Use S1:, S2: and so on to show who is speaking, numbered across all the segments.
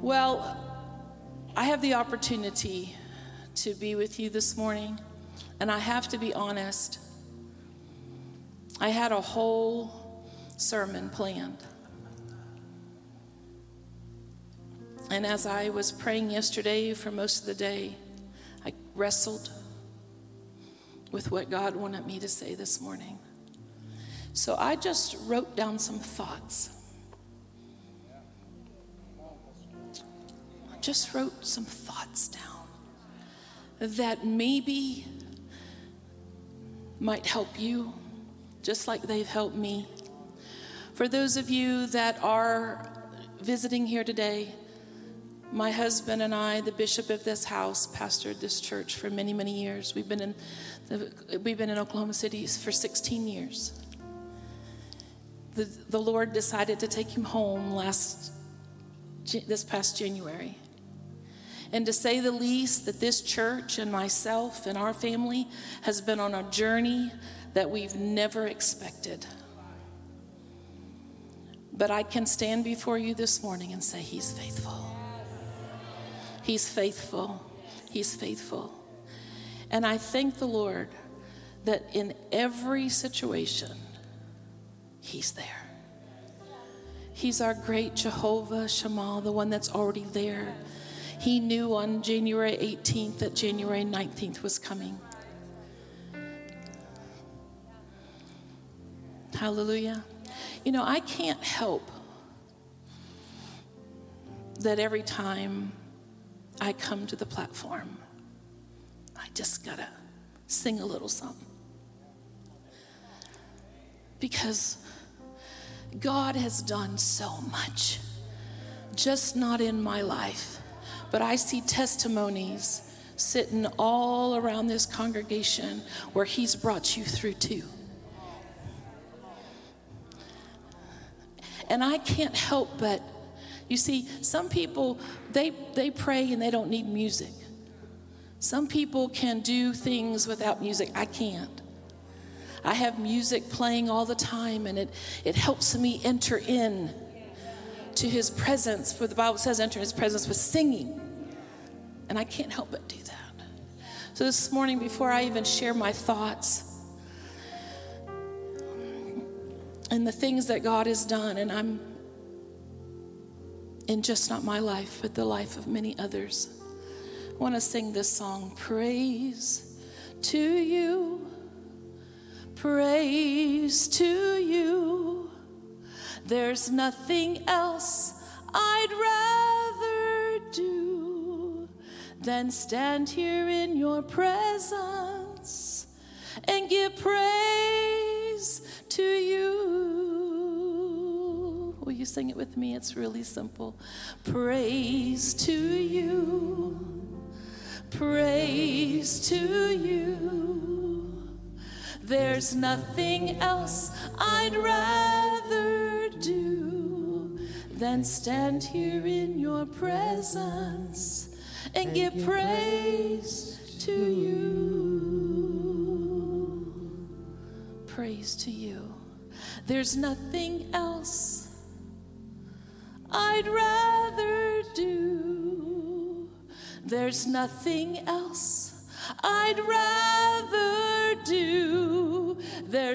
S1: Well, I have the opportunity to be with you this morning, and I have to be honest. I had a whole sermon planned. And as I was praying yesterday for most of the day, I wrestled with what God wanted me to say this morning. So I just wrote down some thoughts. Just wrote some thoughts down that maybe might help you, just like they've helped me. For those of you that are visiting here today, my husband and I, the bishop of this house, pastored this church for many, many years. We've been in, the, we've been in Oklahoma City for 16 years. The, the Lord decided to take him home last, this past January. And to say the least, that this church and myself and our family has been on a journey that we've never expected. But I can stand before you this morning and say, He's faithful. He's faithful. He's faithful. And I thank the Lord that in every situation, He's there. He's our great Jehovah Shammah, the one that's already there. He knew on January 18th that January 19th was coming. Hallelujah. You know, I can't help that every time I come to the platform, I just gotta sing a little something. Because God has done so much, just not in my life, but I see testimonies sitting all around this congregation where He's brought you through too. And I can't help but you see, some people, they, they pray and they don't need music. Some people can do things without music. I can't. I have music playing all the time and it, it helps me enter in to his presence. For the Bible says, enter his presence with singing. And I can't help but do that. So this morning, before I even share my thoughts and the things that God has done, and I'm in just not my life, but the life of many others. I want to sing this song Praise to you, praise to you. There's nothing else I'd rather do than stand here in your presence and give praise to you. Will you sing it with me? It's really simple. Praise to you, praise to you. There's nothing else I'd rather do than stand here in your presence and give praise to you. Praise to you. There's nothing else I'd rather do. There's nothing else I'd rather.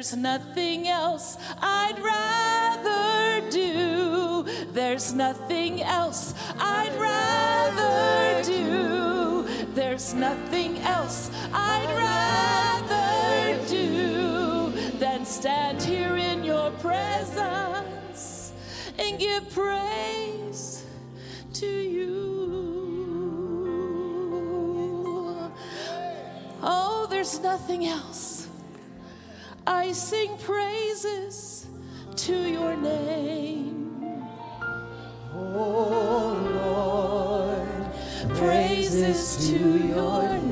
S1: There's nothing else I'd rather do. There's nothing else I'd rather do. There's nothing else I'd rather do than stand here in your presence and give praise to you. Oh, there's nothing else. I sing praises to your name.
S2: Oh Lord, praises to your name.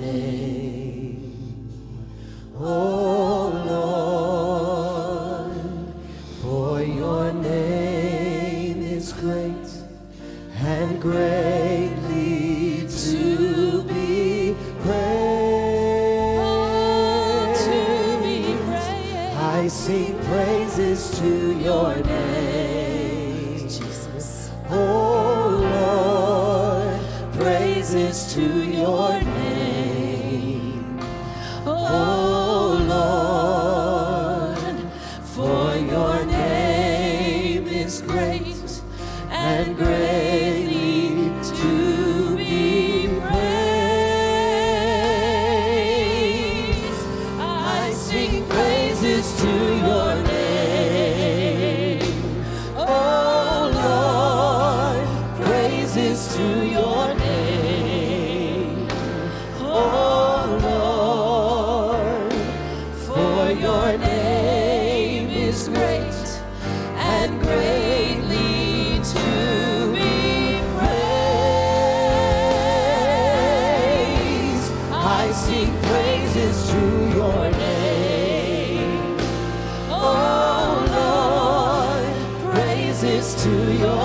S2: To your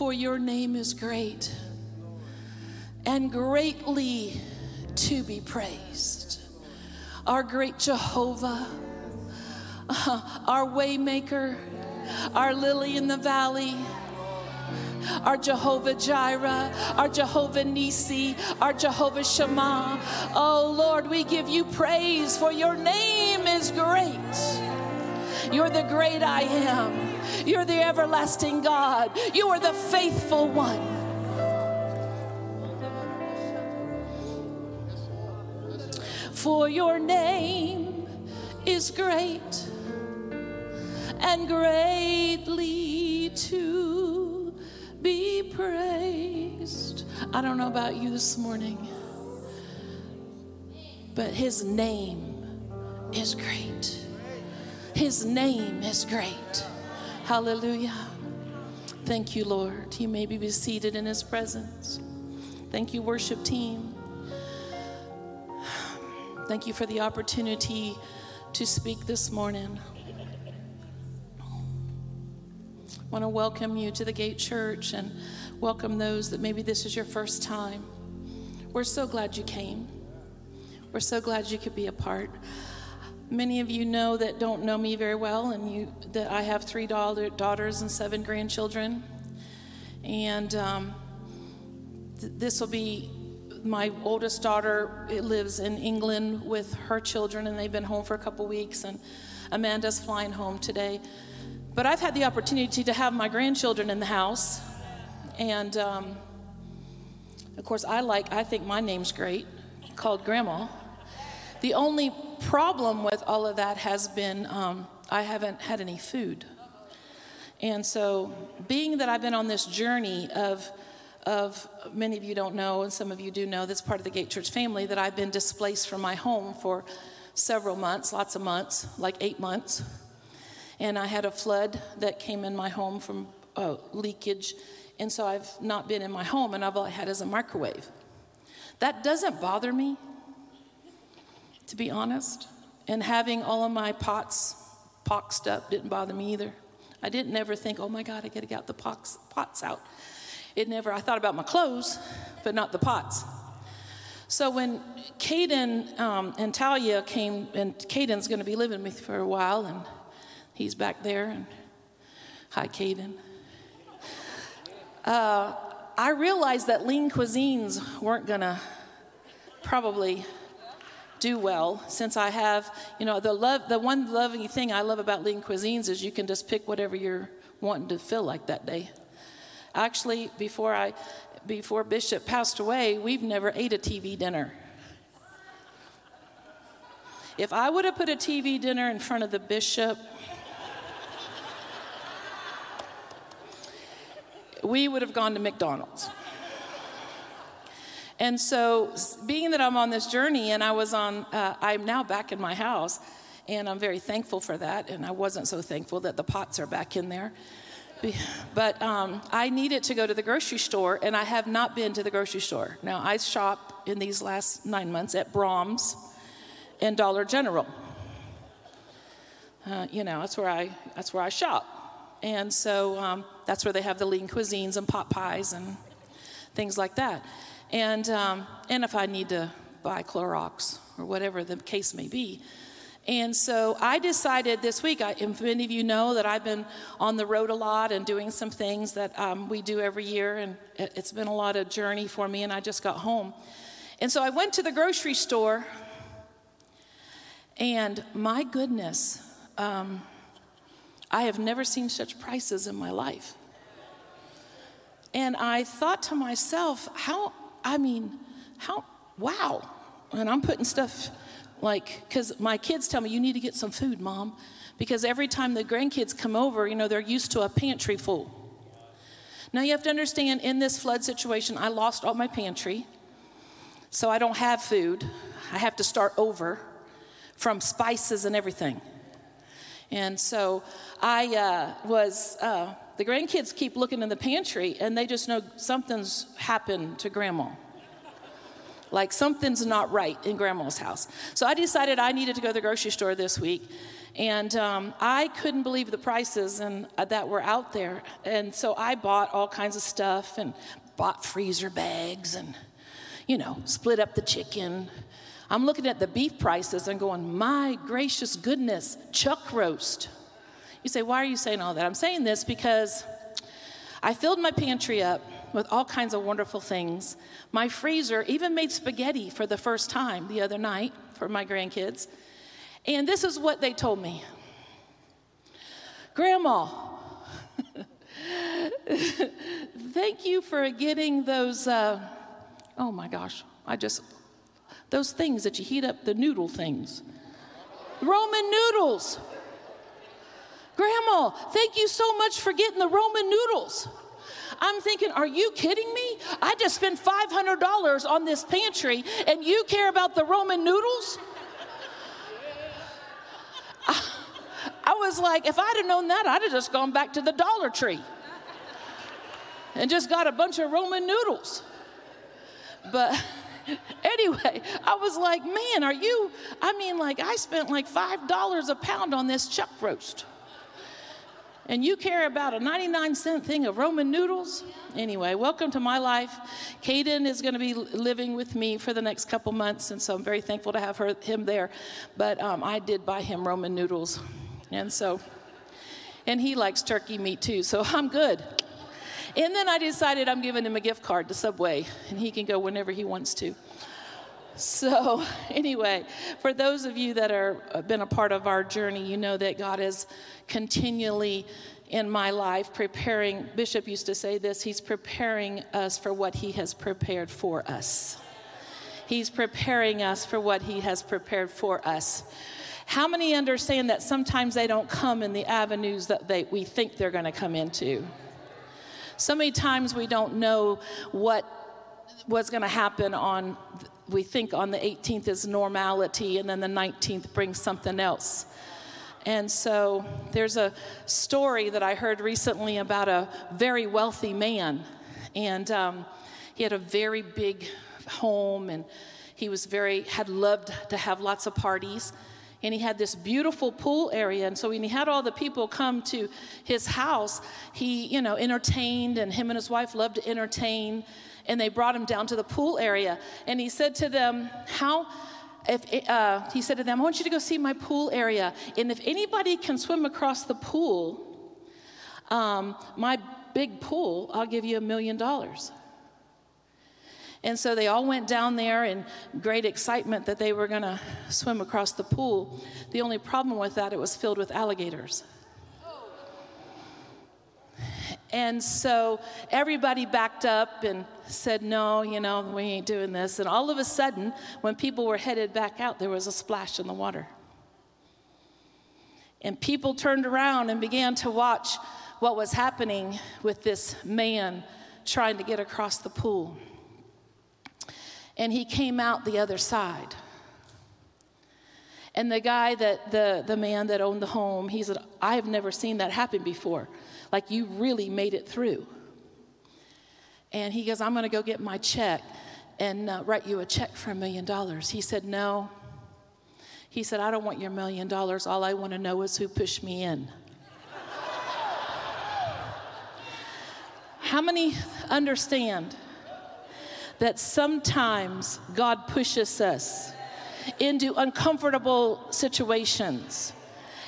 S2: For your name is great and greatly to be praised.
S1: Our great Jehovah, our waymaker, our lily in the valley, our Jehovah Jireh, our Jehovah Nisi, our Jehovah Shammah. Oh Lord, we give you praise for your name is great. You're the great I am. You're the everlasting God. You are the faithful one. For your name is great and greatly to be praised. I don't know about you this morning, but his name is great. His name is great. Hallelujah. Thank you, Lord. You may be seated in his presence. Thank you, worship team. Thank you for the opportunity to speak this morning. I want to welcome you to the Gate Church and welcome those that maybe this is your first time. We're so glad you came. We're so glad you could be a part. Many of you know that don't know me very well, and you that I have three daughter, daughters and seven grandchildren, and um, th- this will be my oldest daughter lives in England with her children, and they've been home for a couple weeks, and Amanda's flying home today. But I've had the opportunity to have my grandchildren in the house, and um, of course, I like. I think my name's great, called Grandma. The only problem with all of that has been um, I haven't had any food. And so, being that I've been on this journey of, of many of you don't know, and some of you do know, that's part of the Gate Church family, that I've been displaced from my home for several months, lots of months, like eight months. And I had a flood that came in my home from uh, leakage. And so I've not been in my home, and all I had is a microwave. That doesn't bother me, to be honest. And having all of my pots poxed up didn't bother me either. I didn't ever think, oh my God, I gotta get the pox, pots out. It never, I thought about my clothes, but not the pots. So when Caden um, and Talia came, and Caden's gonna be living with me for a while, and he's back there, and Hi, Caden. Uh, I realized that lean cuisines weren't gonna probably do well since I have, you know, the love, the one loving thing I love about lean cuisines is you can just pick whatever you're wanting to feel like that day. Actually, before I, before Bishop passed away, we've never ate a TV dinner. If I would have put a TV dinner in front of the bishop, we would have gone to McDonald's. And so, being that I'm on this journey and I was on, uh, I'm now back in my house, and I'm very thankful for that. And I wasn't so thankful that the pots are back in there. But um, I needed to go to the grocery store, and I have not been to the grocery store. Now, I shop in these last nine months at Braum's and Dollar General. Uh, you know, that's where I that's where I shop, and so um, that's where they have the lean cuisines and pot pies and things like that. And um, and if I need to buy Clorox or whatever the case may be. And so I decided this week, I, many of you know that I've been on the road a lot and doing some things that um, we do every year, and it, it's been a lot of journey for me, and I just got home. And so I went to the grocery store and my goodness, um, I have never seen such prices in my life. And I thought to myself, how, I mean, how, wow. And I'm putting stuff like, because my kids tell me, you need to get some food, mom. Because every time the grandkids come over, you know, they're used to a pantry full. Now you have to understand in this flood situation, I lost all my pantry. So I don't have food. I have to start over from spices and everything. And so I uh, was, uh, the grandkids keep looking in the pantry and they just know something's happened to grandma. Like something's not right in grandma's house. So I decided I needed to go to the grocery store this week. And um, I couldn't believe the prices and, uh, that were out there. And so I bought all kinds of stuff and bought freezer bags and, you know, split up the chicken I'm looking at the beef prices and going, my gracious goodness, chuck roast. You say, why are you saying all that? I'm saying this because I filled my pantry up with all kinds of wonderful things. My freezer even made spaghetti for the first time the other night for my grandkids. And this is what they told me Grandma, thank you for getting those. Uh, oh my gosh, I just those things that you heat up, the noodle things. Roman noodles. Grandma, thank you so much for getting the Roman noodles. I'm thinking, are you kidding me? I just spent $500 on this pantry and you care about the Roman noodles? I, I was like, if I'd have known that, I'd have just gone back to the Dollar Tree and just got a bunch of Roman noodles. But anyway, I was like, man, are you? I mean, like, I spent like $5 a pound on this chuck roast. And you care about a 99 cent thing of Roman noodles? Anyway, welcome to my life. Caden is going to be living with me for the next couple months, and so I'm very thankful to have her, him there. But um, I did buy him Roman noodles. And so, and he likes turkey meat too, so I'm good. And then I decided I'm giving him a gift card to Subway, and he can go whenever he wants to. So, anyway, for those of you that are uh, been a part of our journey, you know that God is continually in my life preparing. Bishop used to say this, he's preparing us for what he has prepared for us. He's preparing us for what he has prepared for us. How many understand that sometimes they don't come in the avenues that they, we think they're going to come into? So many times we don't know what what's going to happen on we think on the 18th is normality and then the 19th brings something else. And so there's a story that I heard recently about a very wealthy man. And um, he had a very big home and he was very, had loved to have lots of parties and he had this beautiful pool area. And so when he had all the people come to his house, he, you know, entertained, and him and his wife loved to entertain. And they brought him down to the pool area. And he said to them, How, if, uh, he said to them, I want you to go see my pool area. And if anybody can swim across the pool, um, my big pool, I'll give you a million dollars. And so they all went down there in great excitement that they were going to swim across the pool. The only problem with that, it was filled with alligators. And so everybody backed up and said, No, you know, we ain't doing this. And all of a sudden, when people were headed back out, there was a splash in the water. And people turned around and began to watch what was happening with this man trying to get across the pool. And he came out the other side. And the guy that, the, the man that owned the home, he said, I have never seen that happen before. Like you really made it through. And he goes, I'm going to go get my check and uh, write you a check for a million dollars. He said, No. He said, I don't want your million dollars. All I want to know is who pushed me in. How many understand that sometimes God pushes us into uncomfortable situations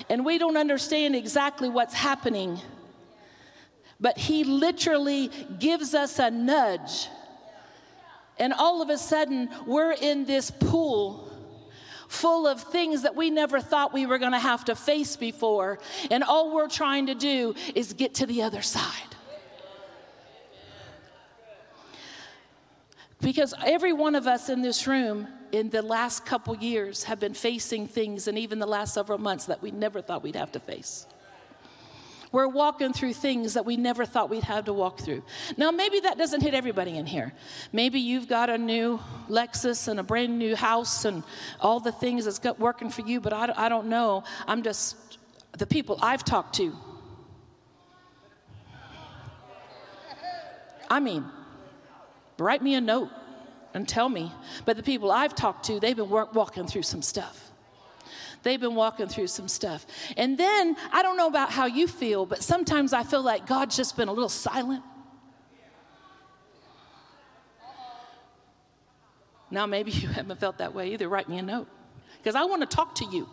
S1: and we don't understand exactly what's happening, but He literally gives us a nudge. And all of a sudden, we're in this pool full of things that we never thought we were going to have to face before. And all we're trying to do is get to the other side. Because every one of us in this room in the last couple years have been facing things, and even the last several months, that we never thought we'd have to face. We're walking through things that we never thought we'd have to walk through. Now, maybe that doesn't hit everybody in here. Maybe you've got a new Lexus and a brand new house and all the things that's got working for you, but I, I don't know. I'm just the people I've talked to. I mean, write me a note and tell me. But the people I've talked to, they've been work, walking through some stuff. They've been walking through some stuff. And then, I don't know about how you feel, but sometimes I feel like God's just been a little silent. Now, maybe you haven't felt that way either. Write me a note because I want to talk to you.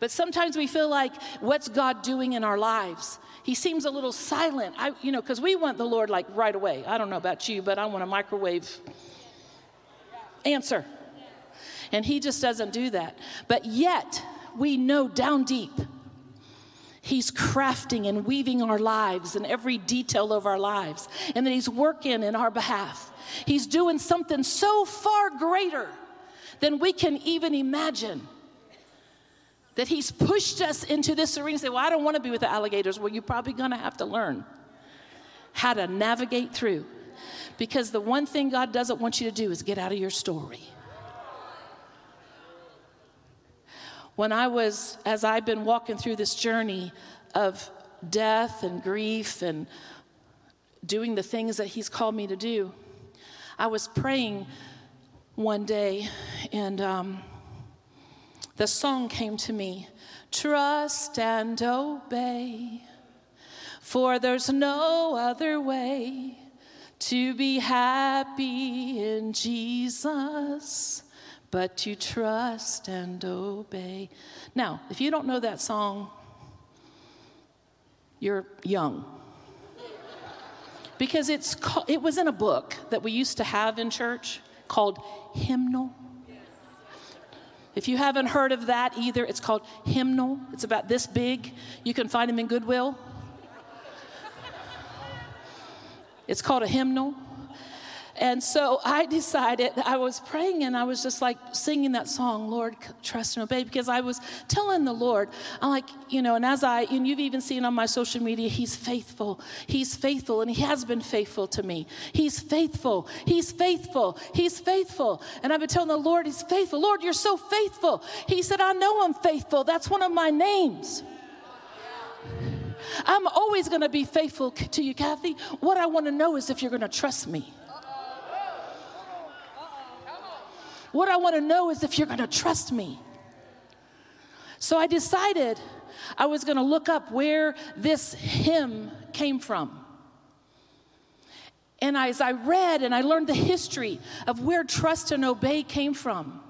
S1: But sometimes we feel like, what's God doing in our lives? He seems a little silent. I, you know, because we want the Lord like right away. I don't know about you, but I want a microwave answer. And He just doesn't do that. But yet, we know down deep, He's crafting and weaving our lives and every detail of our lives, and that He's working in our behalf. He's doing something so far greater than we can even imagine that he's pushed us into this arena and say, Well, I don't want to be with the alligators. Well, you're probably going to have to learn how to navigate through. Because the one thing God doesn't want you to do is get out of your story. When I was, as I've been walking through this journey of death and grief and doing the things that He's called me to do, I was praying one day and um, the song came to me Trust and obey, for there's no other way to be happy in Jesus but to trust and obey. Now, if you don't know that song, you're young. Because it's it was in a book that we used to have in church called Hymnal. If you haven't heard of that either, it's called Hymnal. It's about this big. You can find them in Goodwill. It's called a hymnal. And so I decided, I was praying and I was just like singing that song, Lord, trust and obey, because I was telling the Lord, I'm like, you know, and as I, and you've even seen on my social media, He's faithful. He's faithful, and He has been faithful to me. He's faithful. He's faithful. He's faithful. And I've been telling the Lord, He's faithful. Lord, you're so faithful. He said, I know I'm faithful. That's one of my names. I'm always going to be faithful to you, Kathy. What I want to know is if you're going to trust me. What I want to know is if you're going to trust me. So I decided I was going to look up where this hymn came from. And as I read and I learned the history of where trust and obey came from,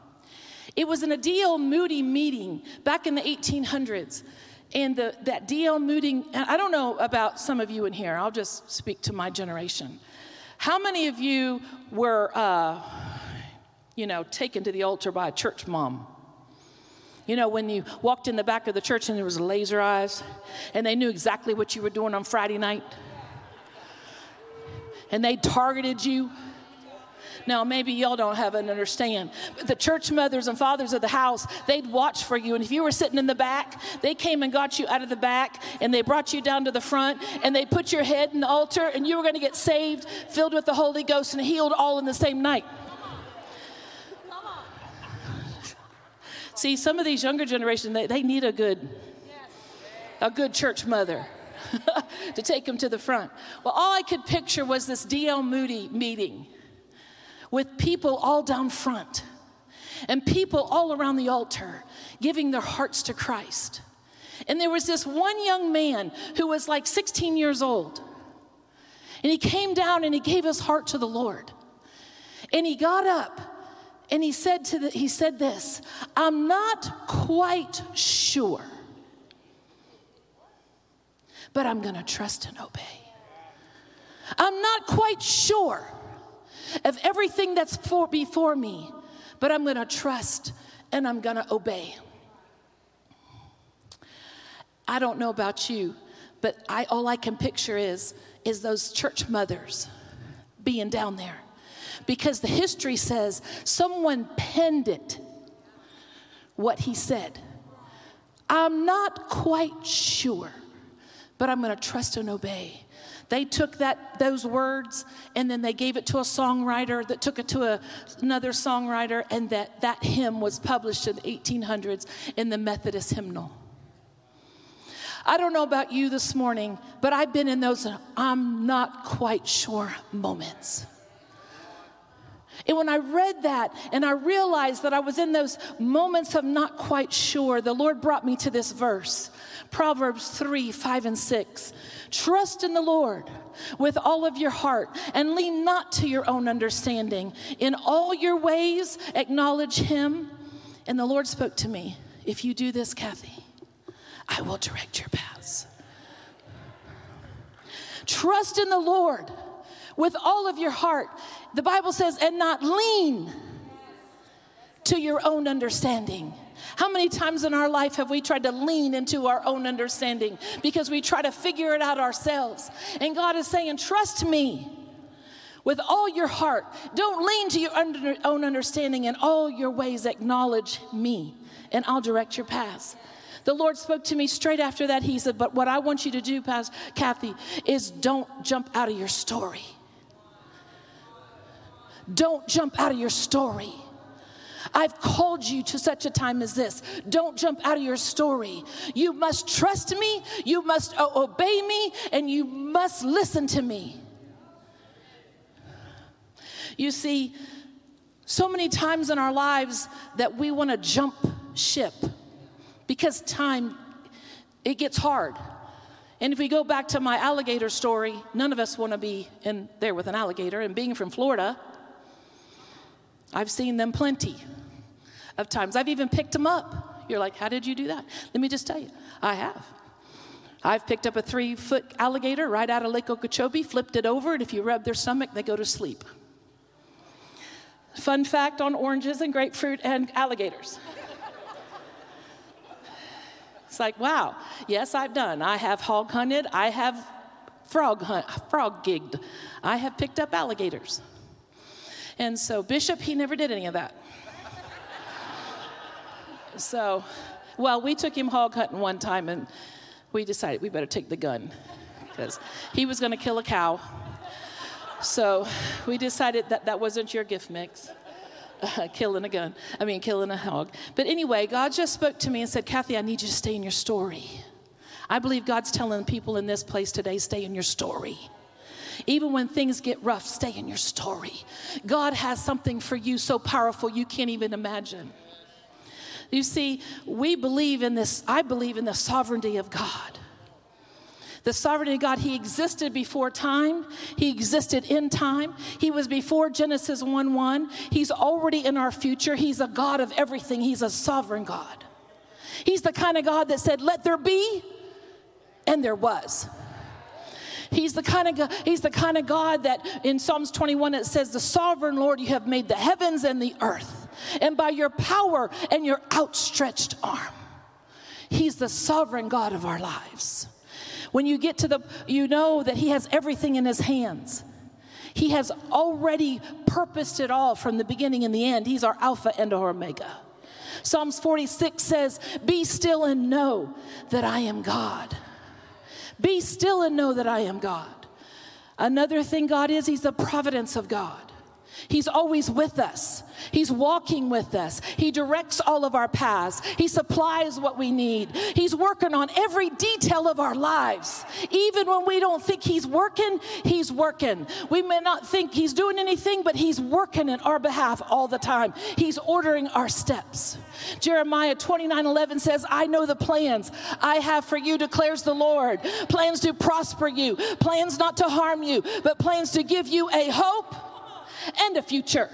S1: it was in a D.L. Moody meeting back in the 1800s. And the, that D.L. Moody, and I don't know about some of you in here, I'll just speak to my generation. How many of you were, uh, you know, taken to the altar by a church mom? You know, when you walked in the back of the church and there was laser eyes and they knew exactly what you were doing on Friday night? And they targeted you now, maybe y'all don't have an understand, but the church mothers and fathers of the house, they'd watch for you. And if you were sitting in the back, they came and got you out of the back and they brought you down to the front and they put your head in the altar and you were going to get saved, filled with the Holy Ghost, and healed all in the same night. See, some of these younger generations, they, they need a good, a good church mother. to take them to the front. Well, all I could picture was this D.L. Moody meeting with people all down front and people all around the altar giving their hearts to Christ. And there was this one young man who was like 16 years old. And he came down and he gave his heart to the Lord. And he got up and he said to the, he said this, I'm not quite sure. But I'm going to trust and obey. I'm not quite sure of everything that's for, before me, but I'm going to trust and I'm going to obey. I don't know about you, but I, all I can picture is, is those church mothers being down there. Because the history says someone penned it, what he said. I'm not quite sure, but I'm going to trust and obey. They took that, those words and then they gave it to a songwriter that took it to a, another songwriter, and that, that hymn was published in the 1800s in the Methodist hymnal. I don't know about you this morning, but I've been in those I'm not quite sure moments. And when I read that and I realized that I was in those moments of not quite sure, the Lord brought me to this verse Proverbs 3 5 and 6. Trust in the Lord with all of your heart and lean not to your own understanding. In all your ways, acknowledge Him. And the Lord spoke to me If you do this, Kathy, I will direct your paths. Trust in the Lord with all of your heart. The Bible says, and not lean to your own understanding. How many times in our life have we tried to lean into our own understanding because we try to figure it out ourselves? And God is saying, Trust me with all your heart. Don't lean to your own understanding. In all your ways, acknowledge me, and I'll direct your paths. The Lord spoke to me straight after that. He said, But what I want you to do, Pastor Kathy, is don't jump out of your story. Don't jump out of your story. I've called you to such a time as this. Don't jump out of your story. You must trust me, you must uh, obey me, and you must listen to me. You see, so many times in our lives that we want to jump ship because time it gets hard. And if we go back to my alligator story, none of us want to be in there with an alligator. And being from Florida, I've seen them plenty of times. I've even picked them up. You're like, how did you do that? Let me just tell you, I have. I've picked up a three foot alligator right out of Lake Okeechobee, flipped it over, and if you rub their stomach, they go to sleep. Fun fact on oranges and grapefruit and alligators. it's like, wow, yes, I've done. I have hog hunted, I have frog hunt, frog gigged, I have picked up alligators. And so Bishop, he never did any of that. So, well, we took him hog hunting one time and we decided we better take the gun because he was going to kill a cow. So we decided that that wasn't your gift mix. Uh, killing a gun, I mean, killing a hog. But anyway, God just spoke to me and said, Kathy, I need you to stay in your story. I believe God's telling people in this place today, stay in your story. Even when things get rough, stay in your story. God has something for you so powerful you can't even imagine. You see, we believe in this, I believe in the sovereignty of God. The sovereignty of God, He existed before time. He existed in time. He was before Genesis 1 1. He's already in our future. He's a God of everything. He's a sovereign God. He's the kind of God that said, Let there be, and there was. He's the kind of God, he's the kind of God that in Psalms 21 it says, "The sovereign Lord, you have made the heavens and the earth, and by your power and your outstretched arm." He's the sovereign God of our lives. When you get to the you know that he has everything in his hands. He has already purposed it all from the beginning and the end. He's our alpha and our omega. Psalms 46 says, "Be still and know that I am God." Be still and know that I am God. Another thing God is, He's the providence of God. He's always with us. He's walking with us. He directs all of our paths. He supplies what we need. He's working on every detail of our lives. Even when we don't think He's working, He's working. We may not think He's doing anything, but He's working in our behalf all the time. He's ordering our steps. Jeremiah 29 11 says, I know the plans I have for you, declares the Lord. Plans to prosper you, plans not to harm you, but plans to give you a hope and a future.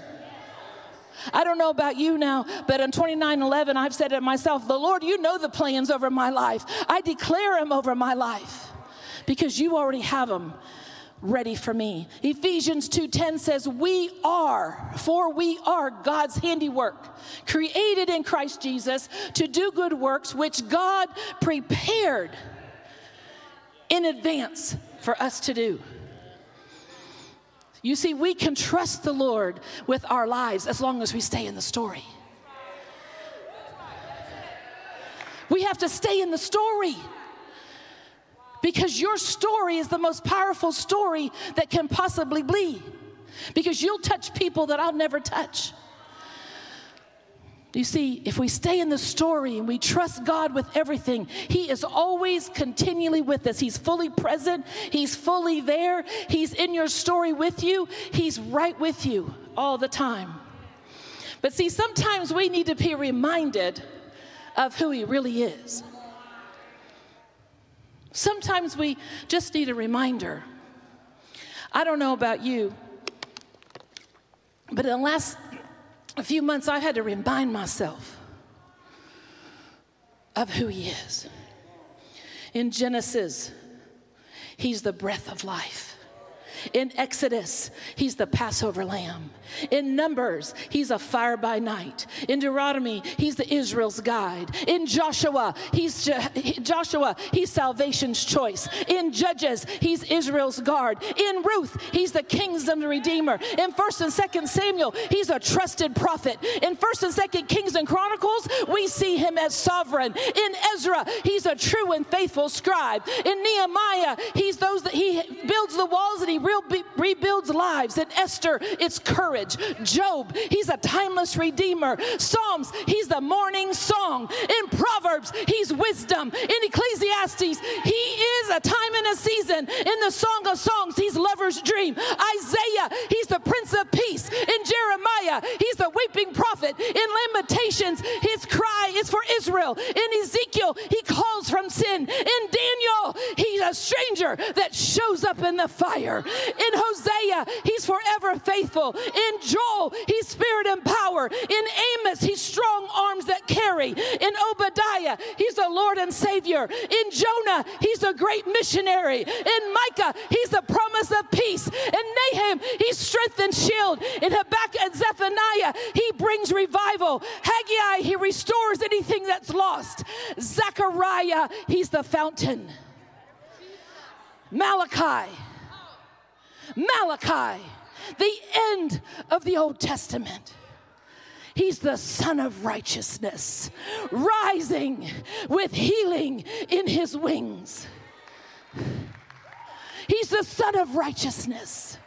S1: I don't know about you now, but in 2911, I've said it myself the Lord, you know the plans over my life. I declare them over my life because you already have them ready for me. Ephesians 2:10 says we are for we are God's handiwork created in Christ Jesus to do good works which God prepared in advance for us to do. You see, we can trust the Lord with our lives as long as we stay in the story. We have to stay in the story because your story is the most powerful story that can possibly be. Because you'll touch people that I'll never touch. You see, if we stay in the story and we trust God with everything, He is always continually with us. He's fully present, He's fully there, He's in your story with you, He's right with you all the time. But see, sometimes we need to be reminded of who He really is. Sometimes we just need a reminder. I don't know about you, but in the last a few months, I've had to remind myself of who He is. In Genesis, He's the breath of life. In Exodus, he's the Passover lamb. In Numbers, he's a fire by night. In Deuteronomy, he's the Israel's guide. In Joshua, he's Je- Joshua, he's salvation's choice. In Judges, he's Israel's guard. In Ruth, he's the kingdom redeemer. In 1st and 2nd Samuel, he's a trusted prophet. In 1st and 2nd Kings and Chronicles, we see him as sovereign. In Ezra, he's a true and faithful scribe. In Nehemiah, he's those that he builds the walls and he real, rebuilds lives. In Esther, it's courage. Job, he's a timeless redeemer. Psalms, he's the morning song. In Proverbs, he's wisdom. In Ecclesiastes, he is a time and a season. In the Song of Songs, he's lover's dream. Isaiah, he's the Prince of Peace. In Jeremiah, he's the weeping prophet. In Lamentations, his cry is for Israel. In Ezekiel, he calls from sin. In Daniel, he's a stranger that shows up in the fire. In Hosea, he's forever faithful. In Joel, he's spirit and power. In Amos, he's strong arms that carry. In Obadiah, he's the Lord and Savior. In Jonah, he's a great missionary. In Micah, he's the promise of peace. In Nahum, he's strength and shield. In Habakkuk and Zephaniah, he brings revival. Haggai, he restores anything that's lost. Zechariah, he's the fountain. Malachi, Malachi, the end of the Old Testament. He's the Son of Righteousness, rising with healing in his wings. He's the Son of Righteousness,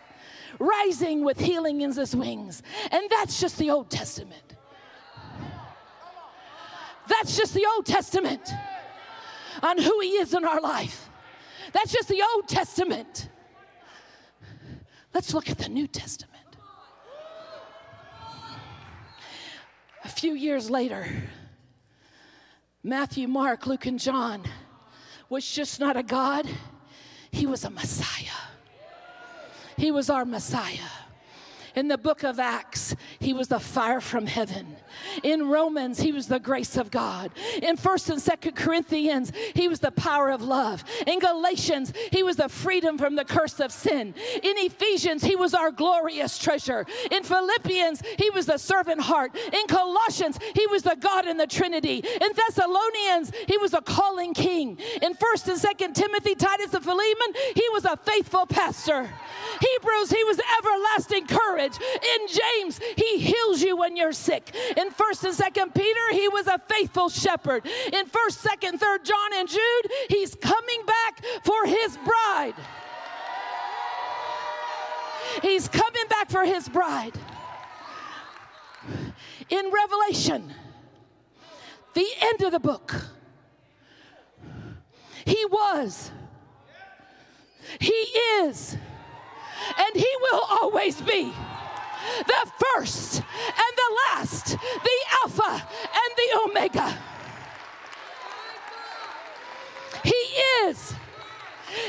S1: rising with healing in his wings. And that's just the Old Testament. That's just the Old Testament on who he is in our life. That's just the Old Testament. Let's look at the New Testament. A few years later, Matthew, Mark, Luke, and John was just not a God, he was a Messiah. He was our Messiah. In the book of Acts, he was the fire from heaven. In Romans, he was the grace of God. In 1st and 2nd Corinthians, he was the power of love. In Galatians, he was the freedom from the curse of sin. In Ephesians, he was our glorious treasure. In Philippians, he was the servant heart. In Colossians, he was the God in the Trinity. In Thessalonians, he was a calling king. In 1st and 2nd Timothy, Titus, and Philemon, he was a faithful pastor. Hebrews, he was everlasting courage. In James, he heals you when you're sick. In 1st and 2nd Peter, he was a faithful shepherd. In 1st, 2nd, 3rd John and Jude, he's coming back for his bride. He's coming back for his bride. In Revelation, the end of the book, he was, he is, and he will always be the first and the last, the Alpha and the Omega. He is,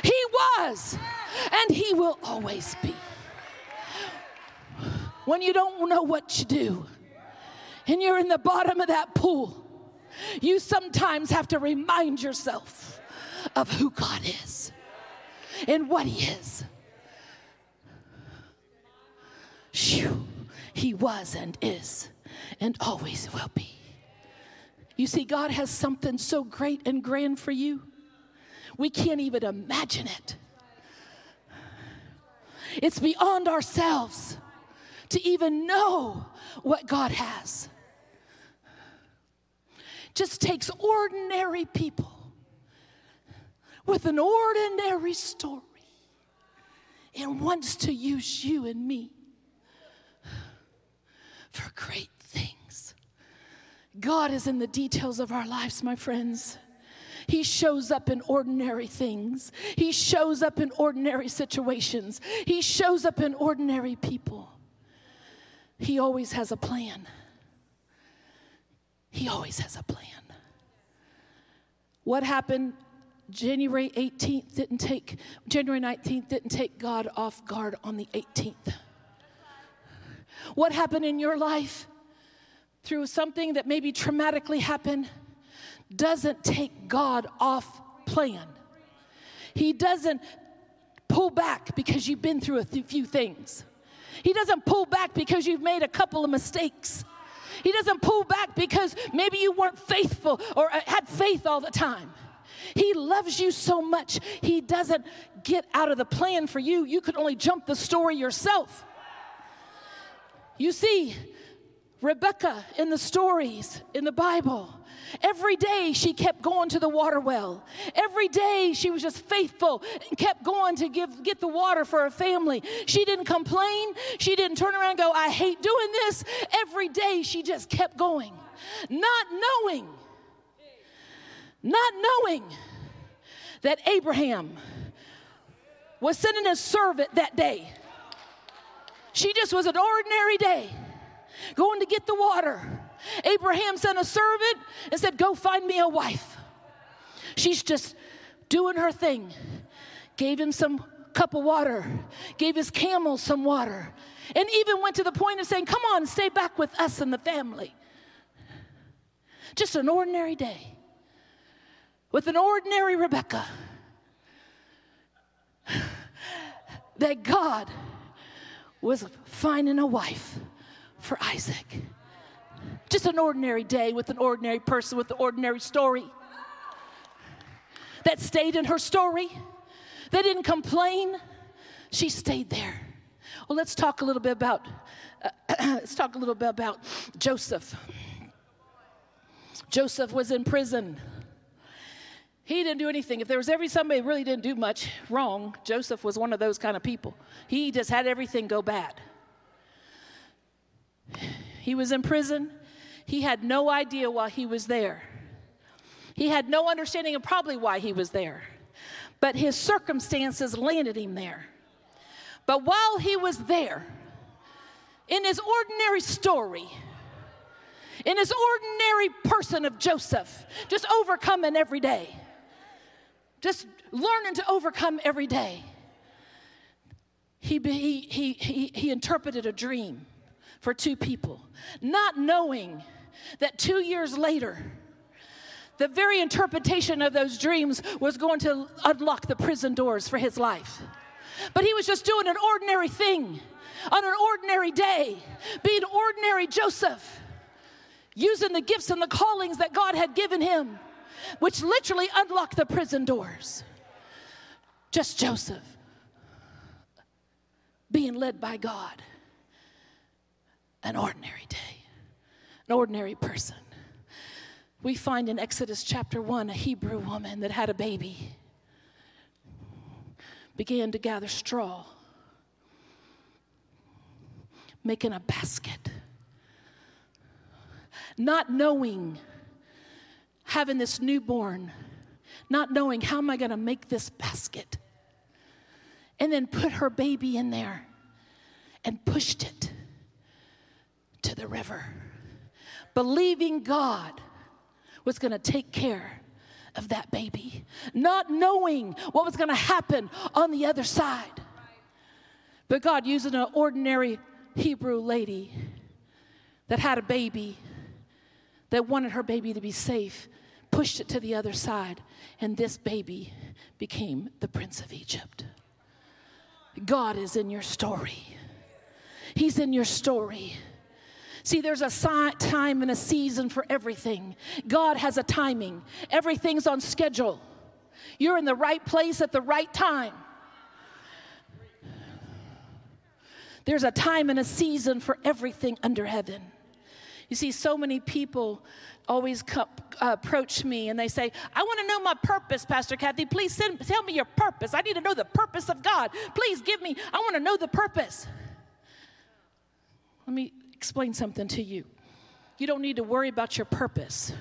S1: He was, and He will always be. When you don't know what to do and you're in the bottom of that pool, you sometimes have to remind yourself of who God is and what He is. Phew. He was and is and always will be. You see, God has something so great and grand for you, we can't even imagine it. It's beyond ourselves to even know what God has. Just takes ordinary people with an ordinary story and wants to use you and me for great things. God is in the details of our lives, my friends. He shows up in ordinary things. He shows up in ordinary situations. He shows up in ordinary people. He always has a plan. He always has a plan. What happened January 18th didn't take, January 19th didn't take God off guard on the 18th. What happened in your life through something that maybe traumatically happened doesn't take God off plan. He doesn't pull back because you've been through a few things. He doesn't pull back because you've made a couple of mistakes. He doesn't pull back because maybe you weren't faithful or uh, had faith all the time. He loves you so much, He doesn't get out of the plan for you. You could only jump the story yourself. You see, Rebecca in the stories in the Bible, every day she kept going to the water well. Every day she was just faithful and kept going to give, get the water for her family. She didn't complain. She didn't turn around and go, I hate doing this. Every day she just kept going, not knowing, not knowing that Abraham was sending a servant that day she just was an ordinary day going to get the water. Abraham sent a servant and said, Go find me a wife. She's just doing her thing. Gave him some cup of water, gave his camel some water, and even went to the point of saying, Come on, stay back with us and the family. Just an ordinary day with an ordinary Rebecca that God was finding a wife for Isaac. Just an ordinary day with an ordinary person with an ordinary story that stayed in her story. They didn't complain. She stayed there. Well, let's talk a little bit about uh, let's talk a little bit about Joseph. Joseph was in prison. He didn't do anything. If there was ever somebody really didn't do much wrong, Joseph was one of those kind of people. He just had everything go bad. He was in prison. He had no idea why he was there. He had no understanding of probably why he was there. But his circumstances landed him there. But while he was there, in his ordinary story, in his ordinary person of Joseph, just overcoming every day, just learning to overcome every day. he, he, he, he, he interpreted a dream for two people, not knowing that two years later, the very interpretation of those dreams was going to unlock the prison doors for his life. But he was just doing an ordinary thing on an ordinary day, being ordinary Joseph, using the gifts and the callings that God had given him, which literally unlocked the prison doors. Just Joseph being led by God. An ordinary day, an ordinary person. We find in Exodus chapter 1 a Hebrew woman that had a baby began to gather straw, making a basket, not knowing, having this newborn, not knowing how am I going to make this basket, and then put her baby in there and pushed it to the river, believing God was going to take care of that baby, not knowing what was going to happen on the other side. But God, using an ordinary Hebrew lady that had a baby, that wanted her baby to be safe, pushed it to the other side, and this baby became the Prince of Egypt. God is in your story. He's in your story. See, there's a time and a season for everything. God has a timing, everything's on schedule. You're in the right place at the right time. There's a time and a season for everything under heaven. You see, so many people always come, uh, approach me and they say, I want to know my purpose, Pastor Kathy. Please send, tell me your purpose. I need to know the purpose of God. Please give me, I want to know the purpose. Let me explain something to you. You don't need to worry about your purpose,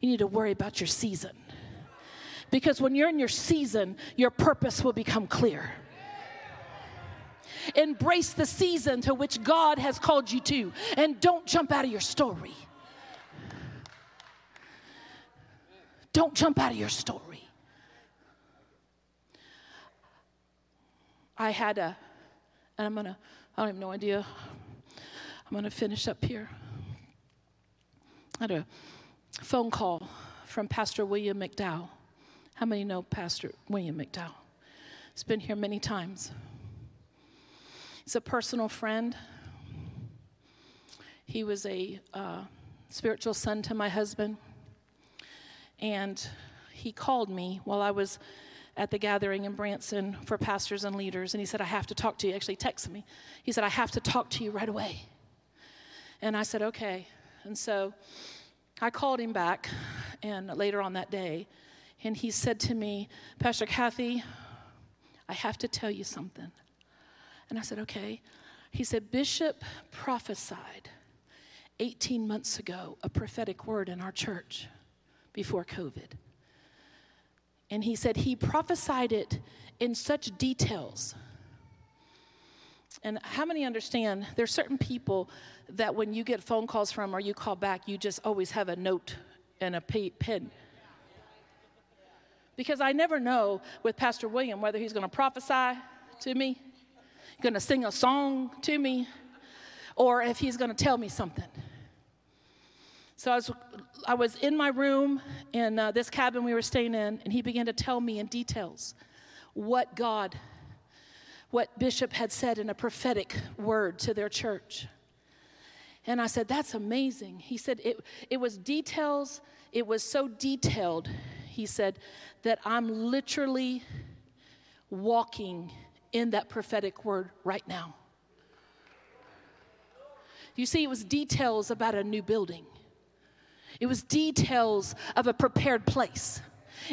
S1: you need to worry about your season. Because when you're in your season, your purpose will become clear. Embrace the season to which God has called you to, and don't jump out of your story. Don't jump out of your story. I had a, and I'm gonna, I don't have no idea I'm going to finish up here. I had a phone call from Pastor William McDowell. How many know Pastor William McDowell? He's been here many times. He's a personal friend. He was a uh, spiritual son to my husband. And he called me while I was at the gathering in Branson for pastors and leaders. And he said, I have to talk to you. Actually texted me. He said, I have to talk to you right away. And I said, okay. And so I called him back and later on that day, and he said to me, Pastor Kathy, I have to tell you something. And I said, okay. He said, Bishop prophesied 18 months ago a prophetic word in our church before COVID. And he said he prophesied it in such details. And how many understand there's certain people that when you get phone calls from or you call back, you just always have a note and a pen. Because I never know with Pastor William whether he's going to prophesy to me, going to sing a song to me, or if he's going to tell me something. So I was, I was in my room in uh, this cabin we were staying in, and he began to tell me in details what God, what Bishop had said in a prophetic word to their church. And I said, That's amazing. He said, It, it was details, it was so detailed, he said, that I'm literally walking in that prophetic word right now. You see, it was details about a new building. It was details of a prepared place.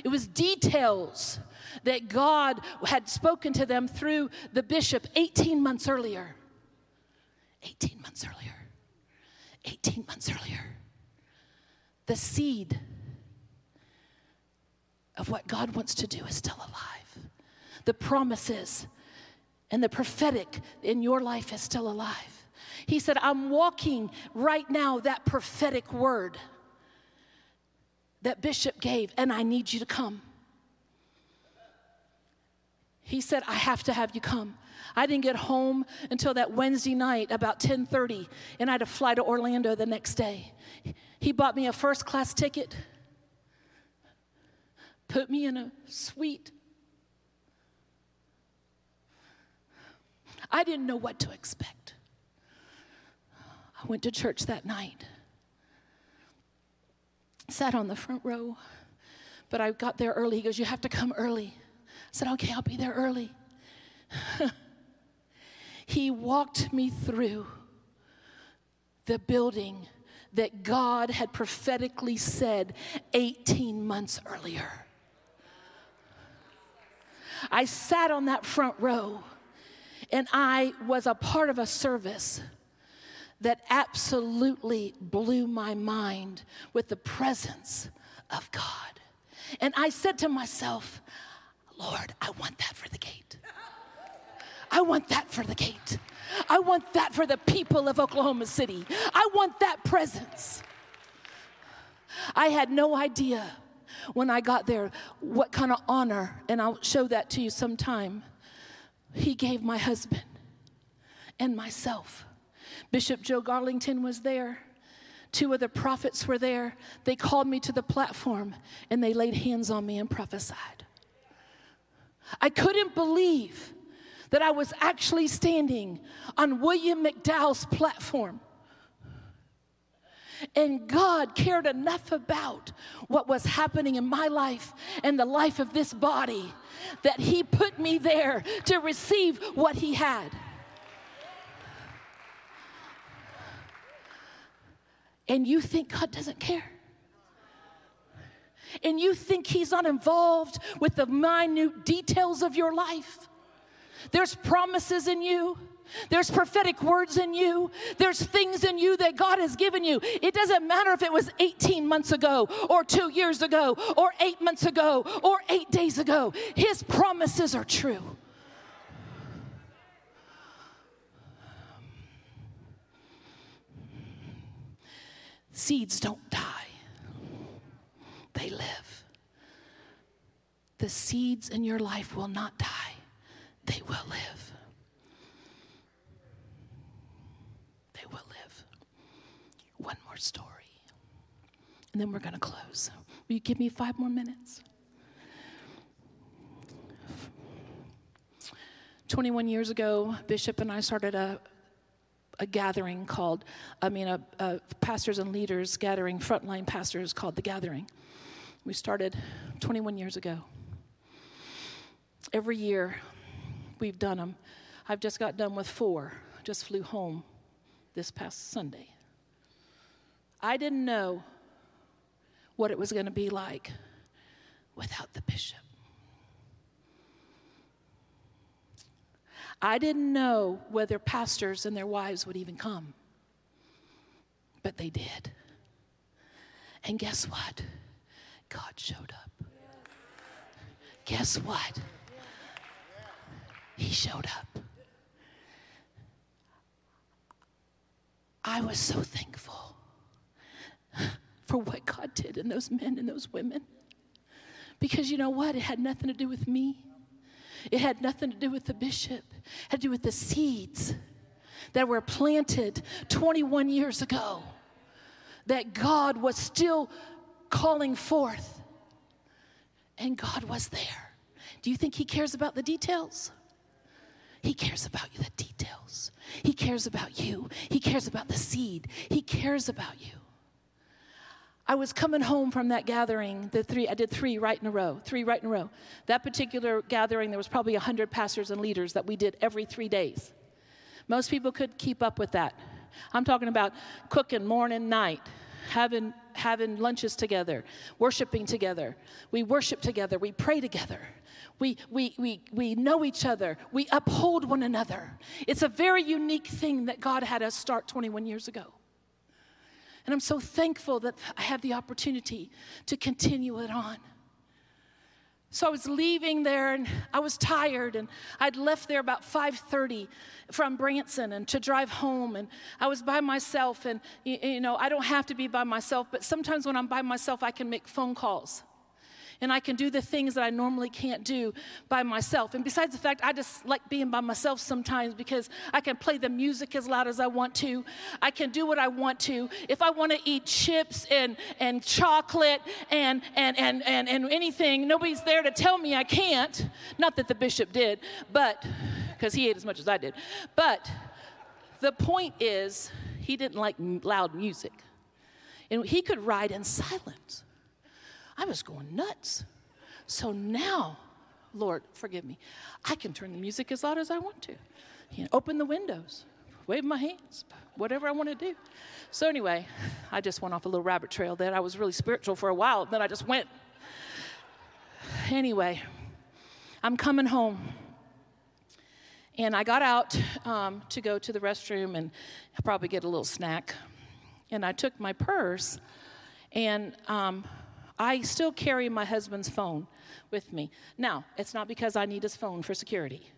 S1: It was details that God had spoken to them through the bishop 18 months earlier. 18 months earlier. 18 months earlier. The seed of what God wants to do is still alive. The promises and the prophetic in your life is still alive. He said, I'm walking right now that prophetic word that Bishop gave, and I need you to come. He said, I have to have you come. I didn't get home until that Wednesday night about 10:30 and I had to fly to Orlando the next day. He bought me a first class ticket. Put me in a suite. I didn't know what to expect. I went to church that night. Sat on the front row, but I got there early. He goes, You have to come early. Said, Okay, I'll be there early. he walked me through the building that God had prophetically said 18 months earlier. I sat on that front row and I was a part of a service that absolutely blew my mind with the presence of God. And I said to myself, Lord, I want that for the gate. I want that for the gate. I want that for the people of Oklahoma City. I want that presence. I had no idea when I got there what kind of honor, and I'll show that to you sometime, he gave my husband and myself. Bishop Joe Garlington was there. Two of the prophets were there. They called me to the platform and they laid hands on me and prophesied. I couldn't believe that I was actually standing on William McDowell's platform. And God cared enough about what was happening in my life and the life of this body that He put me there to receive what He had. And you think God doesn't care? And you think He's not involved with the minute details of your life? There's promises in you. There's prophetic words in you. There's things in you that God has given you. It doesn't matter if it was 18 months ago, or two years ago, or eight months ago, or eight days ago. His promises are true. Seeds don't die, they live. The seeds in your life will not die, they will live. They will live. One more story, and then we're going to close. Will you give me five more minutes? 21 years ago, Bishop and I started a, a gathering called, I mean, a, a pastors and leaders gathering, frontline pastors called The Gathering. We started 21 years ago. Every year we've done them. I've just got done with four, just flew home this past Sunday. I didn't know what it was going to be like without the bishop. I didn't know whether pastors and their wives would even come, but they did. And guess what? God showed up. Guess what? He showed up. I was so thankful for what God did in those men and those women. Because you know what? It had nothing to do with me. It had nothing to do with the bishop, it had to do with the seeds that were planted 21 years ago that God was still calling forth. And God was there. Do you think He cares about the details? He cares about you, the details. He cares about you. He cares about the seed. He cares about you. I was coming home from that gathering, the three, I did three right in a row, three right in a row. That particular gathering, there was probably 100 pastors and leaders that we did every three days. Most people could keep up with that. I'm talking about cooking morning, night, having, having lunches together, worshiping together. We worship together, we pray together. We, we, we, we know each other. We uphold one another. It's a very unique thing that God had us start 21 years ago. And I'm so thankful that I have the opportunity to continue it on. So I was leaving there and I was tired and I'd left there about 5:30 from Branson and to drive home and I was by myself and you know I don't have to be by myself but sometimes when I'm by myself I can make phone calls. And I can do the things that I normally can't do by myself. And besides the fact, I just like being by myself sometimes because I can play the music as loud as I want to. I can do what I want to. If I want to eat chips and, and chocolate and, and, and, and, and anything, nobody's there to tell me I can't. Not that the bishop did, but because he ate as much as I did. But the point is, he didn't like loud music. And he could ride in silence. I was going nuts. So now, Lord, forgive me, I can turn the music as loud as I want to. You know, open the windows, wave my hands, whatever I want to do. So, anyway, I just went off a little rabbit trail there. I was really spiritual for a while, then I just went. Anyway, I'm coming home. And I got out um, to go to the restroom and probably get a little snack. And I took my purse, and um, I still carry my husband's phone with me. Now, it's not because I need his phone for security.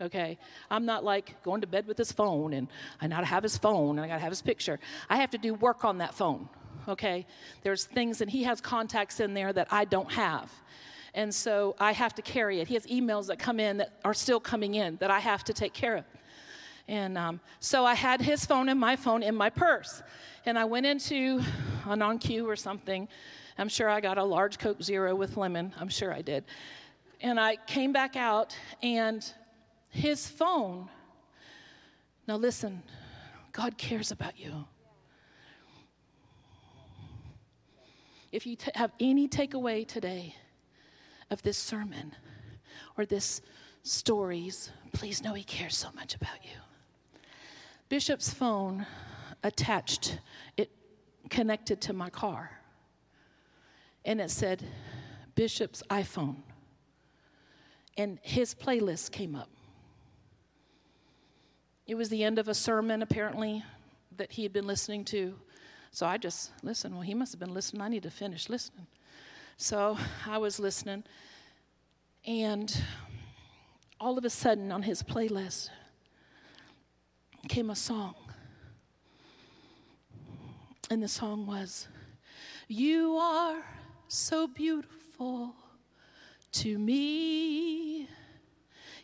S1: Okay? I'm not like going to bed with his phone and I gotta have his phone and I gotta have his picture. I have to do work on that phone. Okay? There's things, and he has contacts in there that I don't have. And so I have to carry it. He has emails that come in that are still coming in that I have to take care of. And um, so I had his phone and my phone in my purse. And I went into a non Q or something I'm sure I got a large Coke Zero with lemon. I'm sure I did. And I came back out, and his phone. Now, listen, God cares about you. If you t- have any takeaway today of this sermon or this stories, please know He cares so much about you. Bishop's phone attached, it connected to my car and it said Bishop's iPhone. And his playlist came up. It was the end of a sermon, apparently, that he had been listening to. So I just listened. Well, he must have been listening. I need to finish listening. So I was listening. And all of a sudden, on his playlist came a song. And the song was, You are so beautiful to me.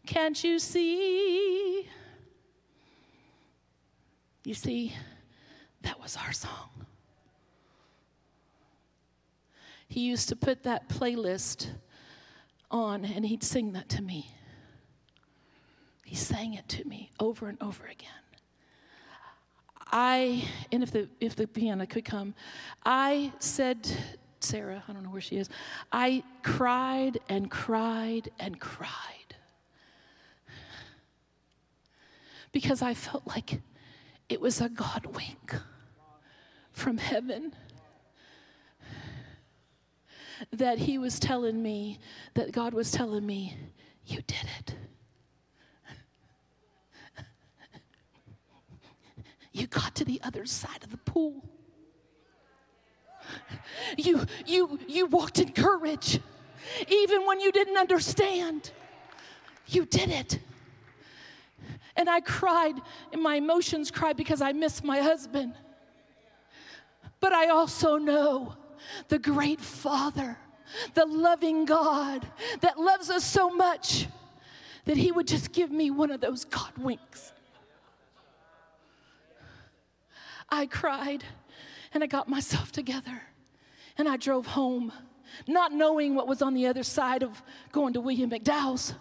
S1: Can't you see? You see, that was our song. He used to put that playlist on and he'd sing that to me. He sang it to me over and over again. I, and if the, if the piano could come, I said Sarah, I don't know where she is. I cried and cried and cried because I felt like it was a God wink from heaven that He was telling me, that God was telling me, You did it. You got to the other side of the pool. You, you, you walked in courage. Even when you didn't understand, you did it. And I cried, and my emotions cried because I missed my husband. But I also know the great Father, the loving God that loves us so much that He would just give me one of those God winks. I cried and I got myself together and I drove home, not knowing what was on the other side of going to William McDowell's.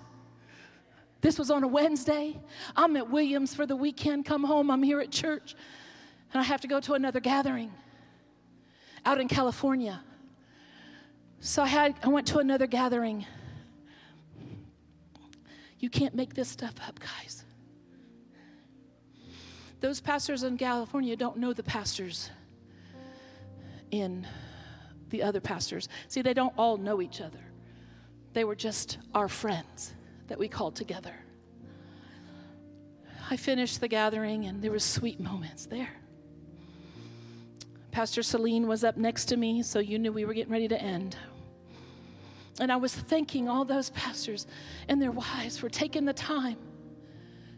S1: This was on a Wednesday. I'm at Williams for the weekend, come home, I'm here at church, and I have to go to another gathering out in California. So I had I went to another gathering. You can't make this stuff up, guys. Those pastors in California don't know the pastors in the other pastors. See, they don't all know each other, they were just our friends that we called together. I finished the gathering and there were sweet moments there. Pastor Celine was up next to me, so you knew we were getting ready to end. And I was thanking all those pastors and their wives for taking the time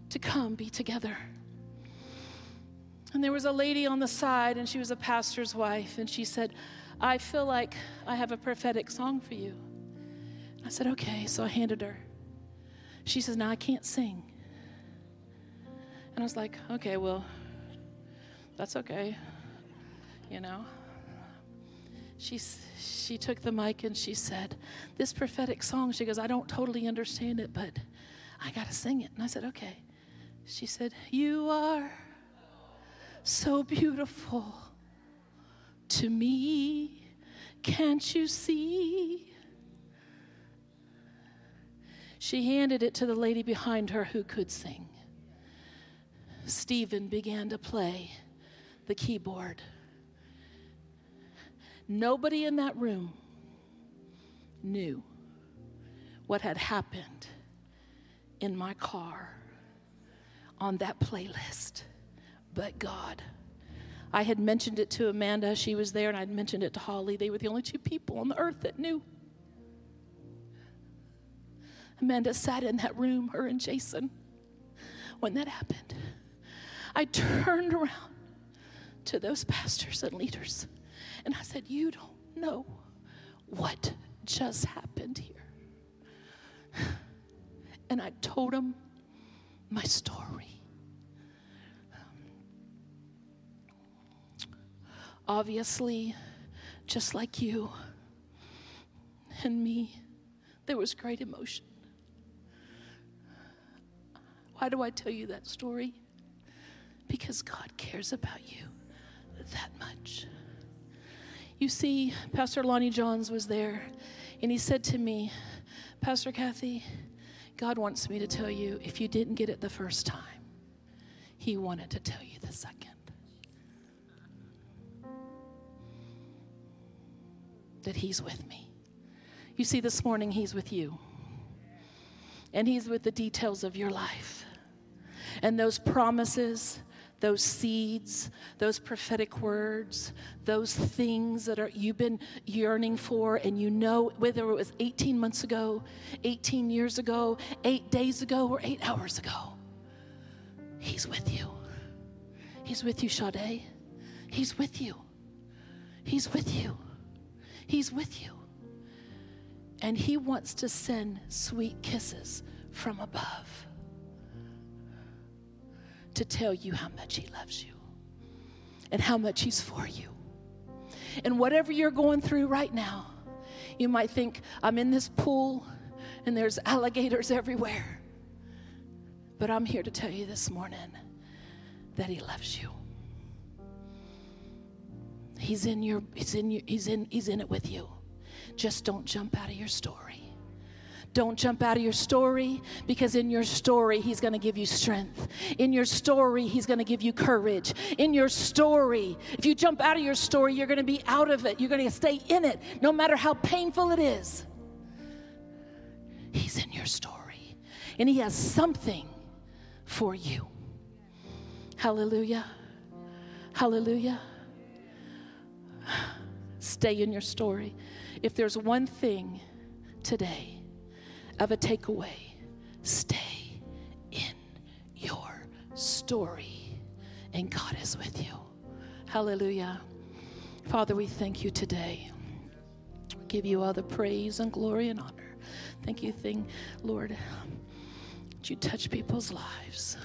S1: to come be together. And there was a lady on the side, and she was a pastor's wife, and she said, I feel like I have a prophetic song for you. I said, Okay. So I handed her. She says, Now I can't sing. And I was like, Okay, well, that's okay. You know? She, she took the mic and she said, This prophetic song, she goes, I don't totally understand it, but I got to sing it. And I said, Okay. She said, You are so beautiful to me. Can't you see? She handed it to the lady behind her who could sing. Stephen began to play the keyboard. Nobody in that room knew what had happened in my car on that playlist but God. I had mentioned it to Amanda. She was there, and I'd mentioned it to Holly. They were the only two people on the earth that knew. Amanda sat in that room, her and Jason, when that happened. I turned around to those pastors and leaders and I said, You don't know what just happened here. And I told them my story. Obviously, just like you and me, there was great emotion. Why do I tell you that story? Because God cares about you that much. You see, Pastor Lonnie Johns was there, and he said to me, Pastor Kathy, God wants me to tell you if you didn't get it the first time, He wanted to tell you the second. That He's with me. You see, this morning He's with you, and He's with the details of your life. And those promises, those seeds, those prophetic words, those things that are you've been yearning for and you know whether it was 18 months ago, 18 years ago, 8 days ago or 8 hours ago. He's with you. He's with you, Sade. He's with you. He's with you. He's with you. And He wants to send sweet kisses from above to tell you how much He loves you and how much He's for you. And whatever you're going through right now, you might think, I'm in this pool and there's alligators everywhere. But I'm here to tell you this morning that He loves you. He's in your he's in your, he's in he's in it with you. Just don't jump out of your story. Don't jump out of your story because in your story, He's going to give you strength. In your story, He's going to give you courage. In your story, if you jump out of your story, you're going to be out of it. You're going to stay in it no matter how painful it is. He's in your story and He has something for you. Hallelujah. Hallelujah. Stay in your story. If there's one thing today of a takeaway, stay in your story, and God is with you. Hallelujah. Father, we thank you today. We give you all the praise and glory and honor. Thank you, thing, Lord, that you touch people's lives.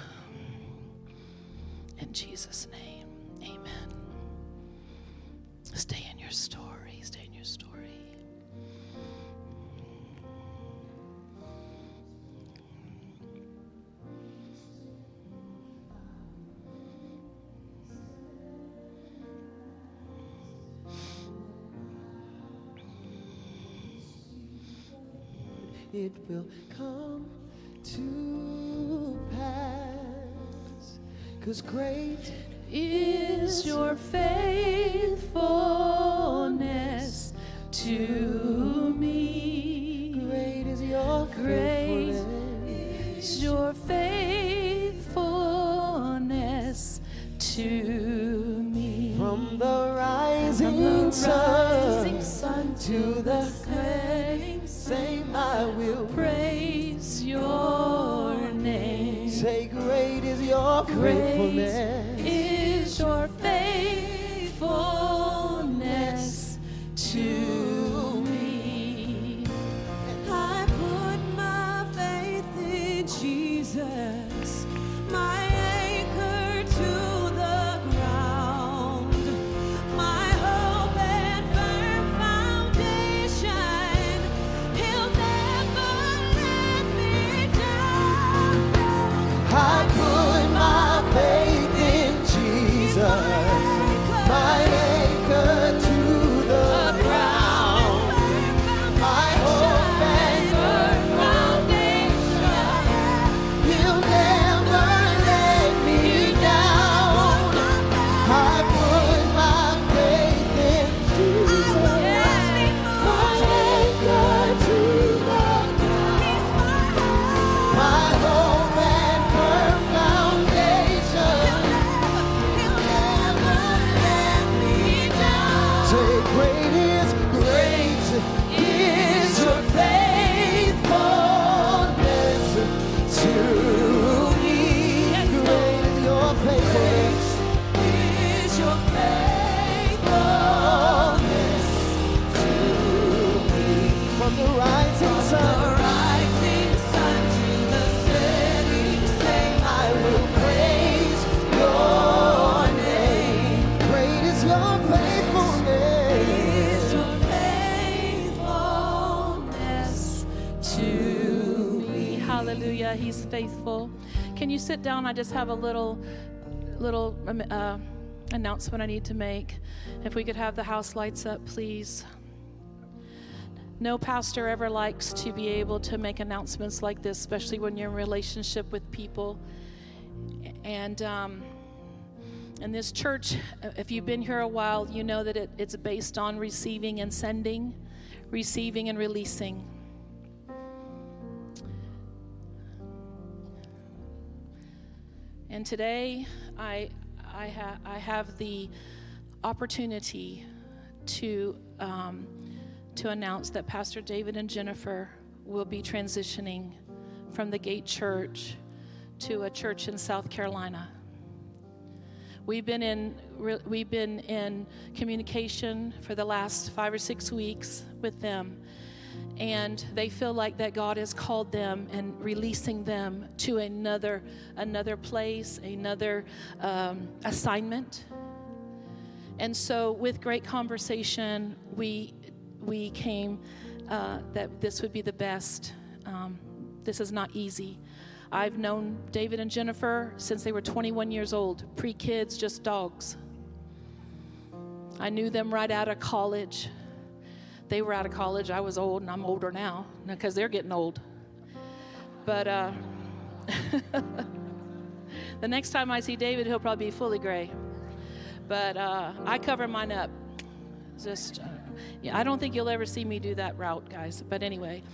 S1: In Jesus' name, amen. Stay in your story. Stay in your story.
S2: it will come to pass. Cause great
S1: Is your faithfulness to me?
S2: great is your
S1: Great
S2: faithfulness.
S1: is your faithfulness to me.
S2: From the rising
S1: From the
S2: sun
S1: rising sun
S2: to the
S1: setting
S2: same I will
S1: praise your name.
S2: say great is your faithfulness.
S1: You sit down? I just have a little, little um, uh, announcement I need to make. If we could have the house lights up, please. No pastor ever likes to be able to make announcements like this, especially when you're in relationship with people. And um, in this church, if you've been here a while, you know that it, it's based on receiving and sending, receiving and releasing. And today, I, I, ha- I have the opportunity to, um, to announce that Pastor David and Jennifer will be transitioning from the Gate Church to a church in South Carolina. We've been in we've been in communication for the last five or six weeks with them, and they feel like that God has called them and releasing them to another another place, another um, assignment. And so, with great conversation, we we came uh, that this would be the best. Um, this is not easy. I've known David and Jennifer since they were 21 years old, pre kids, just dogs. I knew them right out of college. They were out of college. I was old, and I'm older now because they're getting old. But uh, the next time I see David, he'll probably be fully gray. But uh, I cover mine up. Just, uh, yeah, I don't think you'll ever see me do that route, guys. But anyway,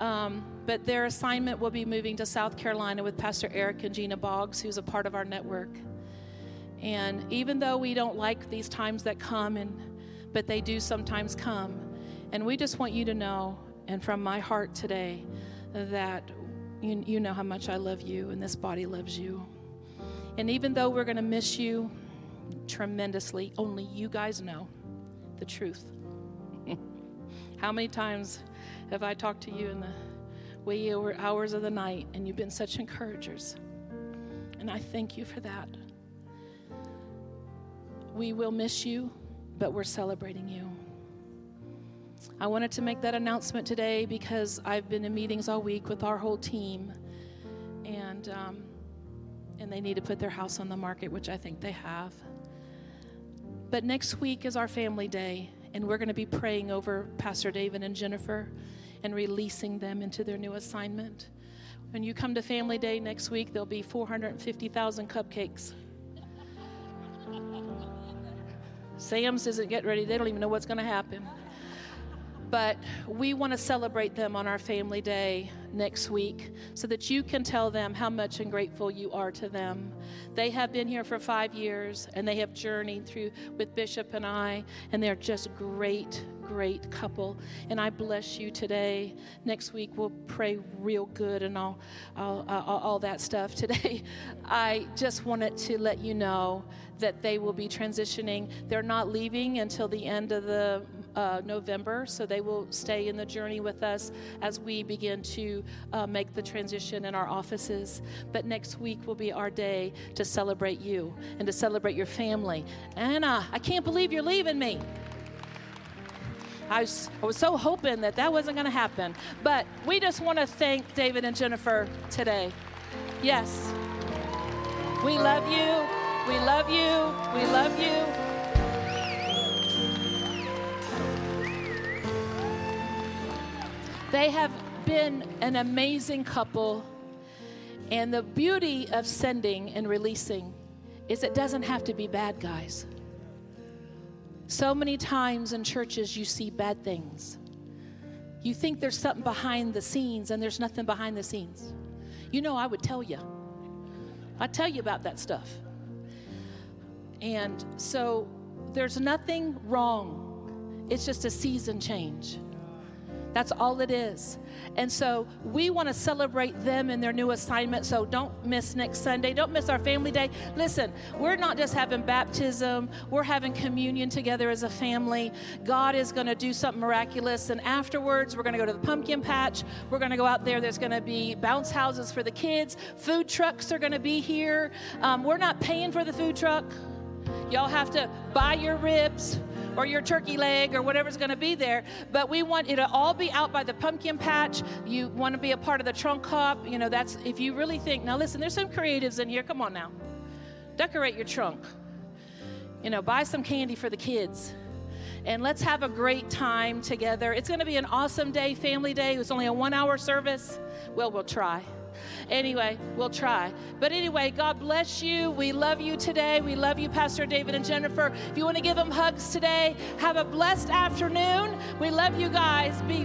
S1: um, but their assignment will be moving to South Carolina with Pastor Eric and Gina Boggs, who's a part of our network. And even though we don't like these times that come, and but they do sometimes come, and we just want you to know, and from my heart today, that you, you know how much I love you, and this body loves you. And even though we're going to miss you tremendously, only you guys know the truth. how many times have I talked to you in the wee hours of the night, and you've been such encouragers? And I thank you for that. We will miss you, but we're celebrating you. I wanted to make that announcement today because I've been in meetings all week with our whole team, and um, and they need to put their house on the market, which I think they have. But next week is our family day, and we're going to be praying over Pastor David and Jennifer and releasing them into their new assignment. When you come to family day next week, there'll be 450,000 cupcakes. Sam's isn't getting ready, they don't even know what's going to happen. But we want to celebrate them on our family day next week so that you can tell them how much and grateful you are to them. They have been here for five years and they have journeyed through with Bishop and I, and they're just great, great couple. And I bless you today. Next week we'll pray real good and all, all, all, all that stuff. Today, I just wanted to let you know that they will be transitioning. They're not leaving until the end of the uh, November, so they will stay in the journey with us as we begin to uh, make the transition in our offices. But next week will be our day to celebrate you and to celebrate your family. Anna, I can't believe you're leaving me. I was, I was so hoping that that wasn't going to happen. But we just want to thank David and Jennifer today. Yes. We love you. We love you. We love you. They have been an amazing couple. And the beauty of sending and releasing is it doesn't have to be bad, guys. So many times in churches, you see bad things. You think there's something behind the scenes, and there's nothing behind the scenes. You know, I would tell you. I'd tell you about that stuff. And so there's nothing wrong, it's just a season change. That's all it is. And so we want to celebrate them in their new assignment. So don't miss next Sunday. Don't miss our family day. Listen, we're not just having baptism, we're having communion together as a family. God is going to do something miraculous. And afterwards, we're going to go to the pumpkin patch. We're going to go out there. There's going to be bounce houses for the kids. Food trucks are going to be here. Um, we're not paying for the food truck. Y'all have to buy your ribs or your turkey leg or whatever's going to be there. But we want it to all be out by the pumpkin patch. You want to be a part of the trunk hop. You know, that's if you really think. Now, listen, there's some creatives in here. Come on now. Decorate your trunk. You know, buy some candy for the kids. And let's have a great time together. It's going to be an awesome day, family day. It was only a one hour service. Well, we'll try. Anyway, we'll try. But anyway, God bless you. We love you today. We love you, Pastor David and Jennifer. If you want to give them hugs today, have a blessed afternoon. We love you guys. Be